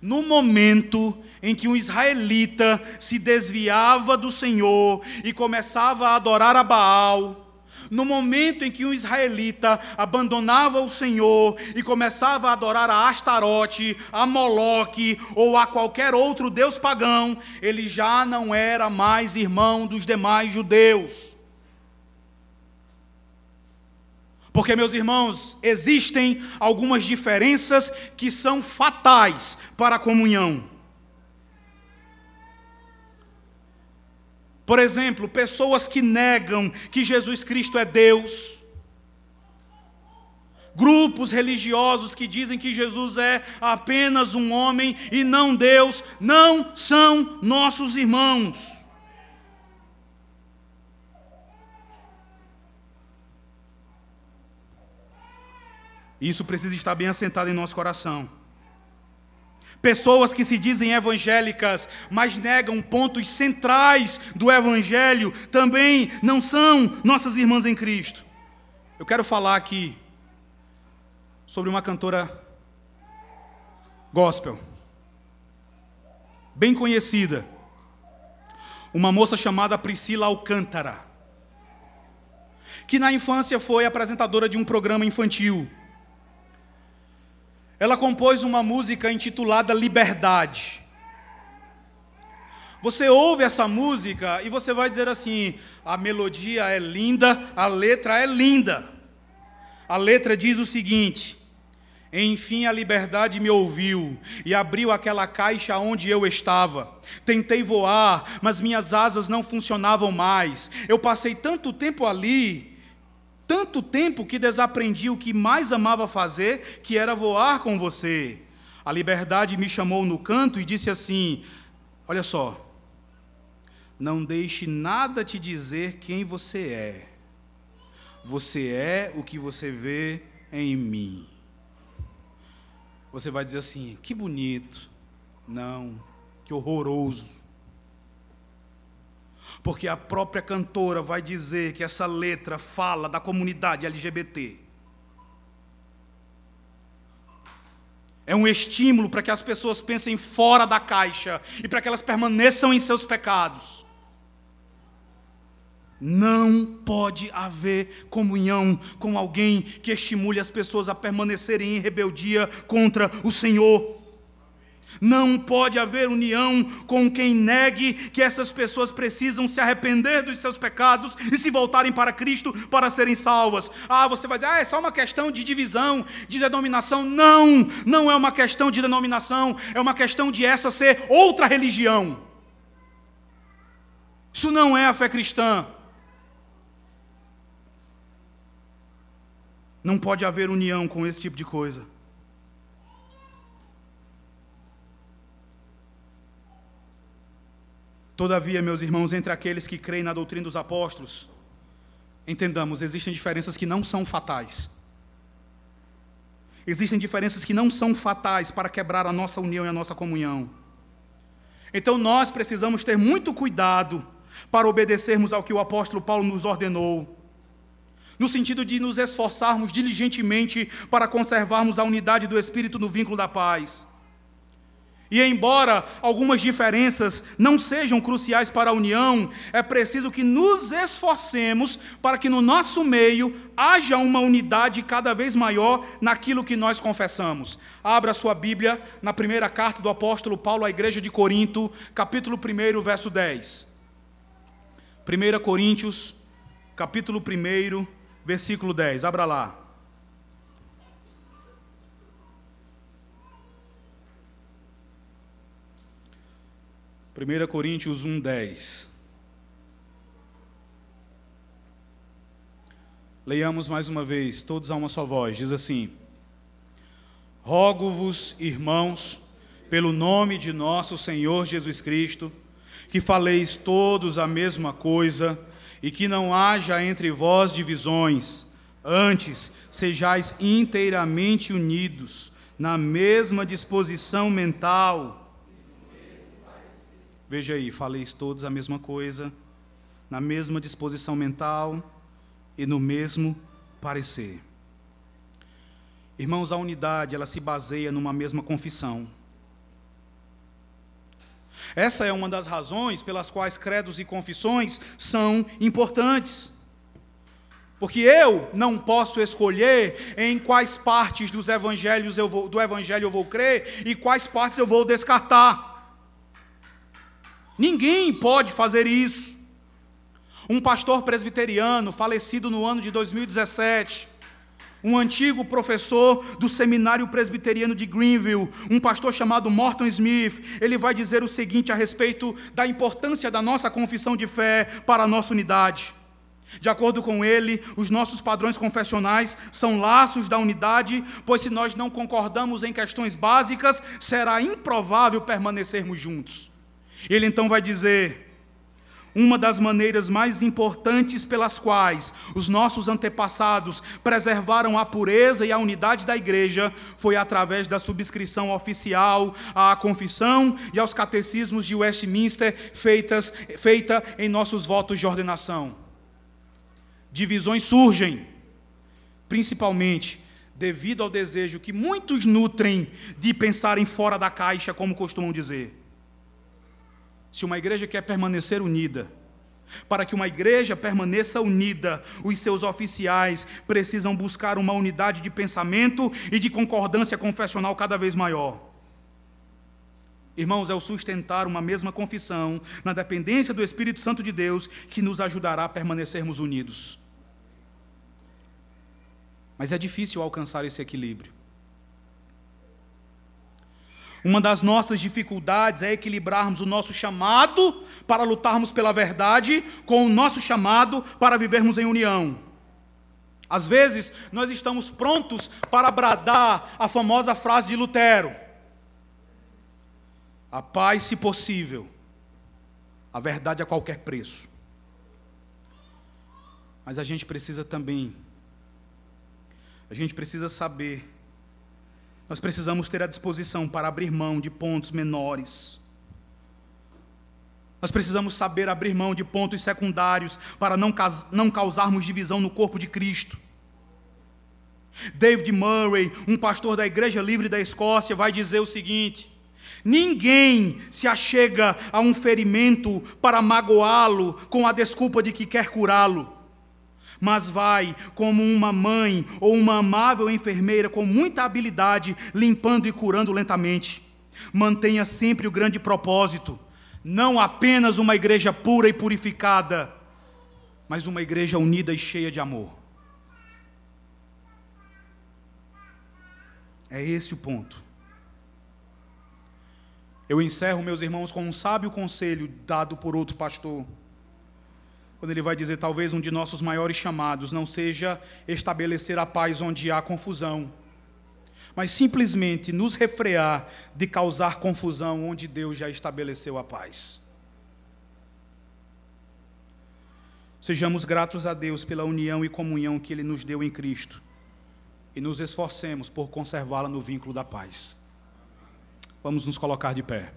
No momento em que um israelita se desviava do Senhor e começava a adorar a Baal, no momento em que um israelita abandonava o Senhor e começava a adorar a Astarote, a Moloque ou a qualquer outro deus pagão, ele já não era mais irmão dos demais judeus. Porque, meus irmãos, existem algumas diferenças que são fatais para a comunhão. Por exemplo, pessoas que negam que Jesus Cristo é Deus. Grupos religiosos que dizem que Jesus é apenas um homem e não Deus, não são nossos irmãos. Isso precisa estar bem assentado em nosso coração. Pessoas que se dizem evangélicas, mas negam pontos centrais do evangelho, também não são nossas irmãs em Cristo. Eu quero falar aqui sobre uma cantora gospel, bem conhecida, uma moça chamada Priscila Alcântara, que na infância foi apresentadora de um programa infantil ela compôs uma música intitulada Liberdade. Você ouve essa música e você vai dizer assim: a melodia é linda, a letra é linda. A letra diz o seguinte: Enfim a liberdade me ouviu e abriu aquela caixa onde eu estava. Tentei voar, mas minhas asas não funcionavam mais. Eu passei tanto tempo ali tanto tempo que desaprendi o que mais amava fazer, que era voar com você. A liberdade me chamou no canto e disse assim: Olha só, não deixe nada te dizer quem você é. Você é o que você vê em mim. Você vai dizer assim: que bonito. Não, que horroroso porque a própria cantora vai dizer que essa letra fala da comunidade LGBT. É um estímulo para que as pessoas pensem fora da caixa e para que elas permaneçam em seus pecados. Não pode haver comunhão com alguém que estimule as pessoas a permanecerem em rebeldia contra o Senhor. Não pode haver união com quem negue que essas pessoas precisam se arrepender dos seus pecados e se voltarem para Cristo para serem salvas. Ah, você vai dizer, ah, é só uma questão de divisão, de denominação. Não, não é uma questão de denominação, é uma questão de essa ser outra religião. Isso não é a fé cristã. Não pode haver união com esse tipo de coisa. Todavia, meus irmãos, entre aqueles que creem na doutrina dos apóstolos, entendamos, existem diferenças que não são fatais. Existem diferenças que não são fatais para quebrar a nossa união e a nossa comunhão. Então nós precisamos ter muito cuidado para obedecermos ao que o apóstolo Paulo nos ordenou, no sentido de nos esforçarmos diligentemente para conservarmos a unidade do Espírito no vínculo da paz. E embora algumas diferenças não sejam cruciais para a união, é preciso que nos esforcemos para que no nosso meio haja uma unidade cada vez maior naquilo que nós confessamos. Abra sua Bíblia na primeira carta do apóstolo Paulo à igreja de Corinto, capítulo 1, verso 10. 1 Coríntios, capítulo 1, versículo 10. Abra lá. 1 Coríntios 1, 10. Leiamos mais uma vez, todos a uma só voz. Diz assim: Rogo-vos, irmãos, pelo nome de nosso Senhor Jesus Cristo, que faleis todos a mesma coisa e que não haja entre vós divisões, antes sejais inteiramente unidos na mesma disposição mental Veja aí, faleis todos a mesma coisa, na mesma disposição mental e no mesmo parecer. Irmãos, a unidade, ela se baseia numa mesma confissão. Essa é uma das razões pelas quais credos e confissões são importantes. Porque eu não posso escolher em quais partes dos evangelhos eu vou, do evangelho eu vou crer e quais partes eu vou descartar. Ninguém pode fazer isso. Um pastor presbiteriano, falecido no ano de 2017, um antigo professor do seminário presbiteriano de Greenville, um pastor chamado Morton Smith, ele vai dizer o seguinte a respeito da importância da nossa confissão de fé para a nossa unidade. De acordo com ele, os nossos padrões confessionais são laços da unidade, pois se nós não concordamos em questões básicas, será improvável permanecermos juntos. Ele então vai dizer: uma das maneiras mais importantes pelas quais os nossos antepassados preservaram a pureza e a unidade da igreja foi através da subscrição oficial à confissão e aos catecismos de Westminster feitas, feita em nossos votos de ordenação. Divisões surgem, principalmente devido ao desejo que muitos nutrem de pensarem fora da caixa, como costumam dizer. Se uma igreja quer permanecer unida, para que uma igreja permaneça unida, os seus oficiais precisam buscar uma unidade de pensamento e de concordância confessional cada vez maior. Irmãos, é o sustentar uma mesma confissão na dependência do Espírito Santo de Deus que nos ajudará a permanecermos unidos. Mas é difícil alcançar esse equilíbrio. Uma das nossas dificuldades é equilibrarmos o nosso chamado para lutarmos pela verdade com o nosso chamado para vivermos em união. Às vezes, nós estamos prontos para bradar a famosa frase de Lutero: A paz, se possível, a verdade a qualquer preço. Mas a gente precisa também, a gente precisa saber nós precisamos ter a disposição para abrir mão de pontos menores. Nós precisamos saber abrir mão de pontos secundários para não, não causarmos divisão no corpo de Cristo. David Murray, um pastor da Igreja Livre da Escócia, vai dizer o seguinte: Ninguém se achega a um ferimento para magoá-lo com a desculpa de que quer curá-lo, mas vai como uma mãe ou uma amável enfermeira com muita habilidade, limpando e curando lentamente. Mantenha sempre o grande propósito, não apenas uma igreja pura e purificada, mas uma igreja unida e cheia de amor. É esse o ponto. Eu encerro, meus irmãos, com um sábio conselho dado por outro pastor. Quando ele vai dizer: talvez um de nossos maiores chamados não seja estabelecer a paz onde há confusão, mas simplesmente nos refrear de causar confusão onde Deus já estabeleceu a paz. Sejamos gratos a Deus pela união e comunhão que Ele nos deu em Cristo e nos esforcemos por conservá-la no vínculo da paz. Vamos nos colocar de pé.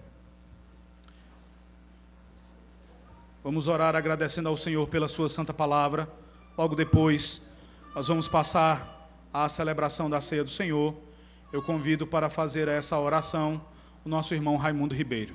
Vamos orar agradecendo ao Senhor pela Sua santa palavra. Logo depois, nós vamos passar à celebração da ceia do Senhor. Eu convido para fazer essa oração o nosso irmão Raimundo Ribeiro.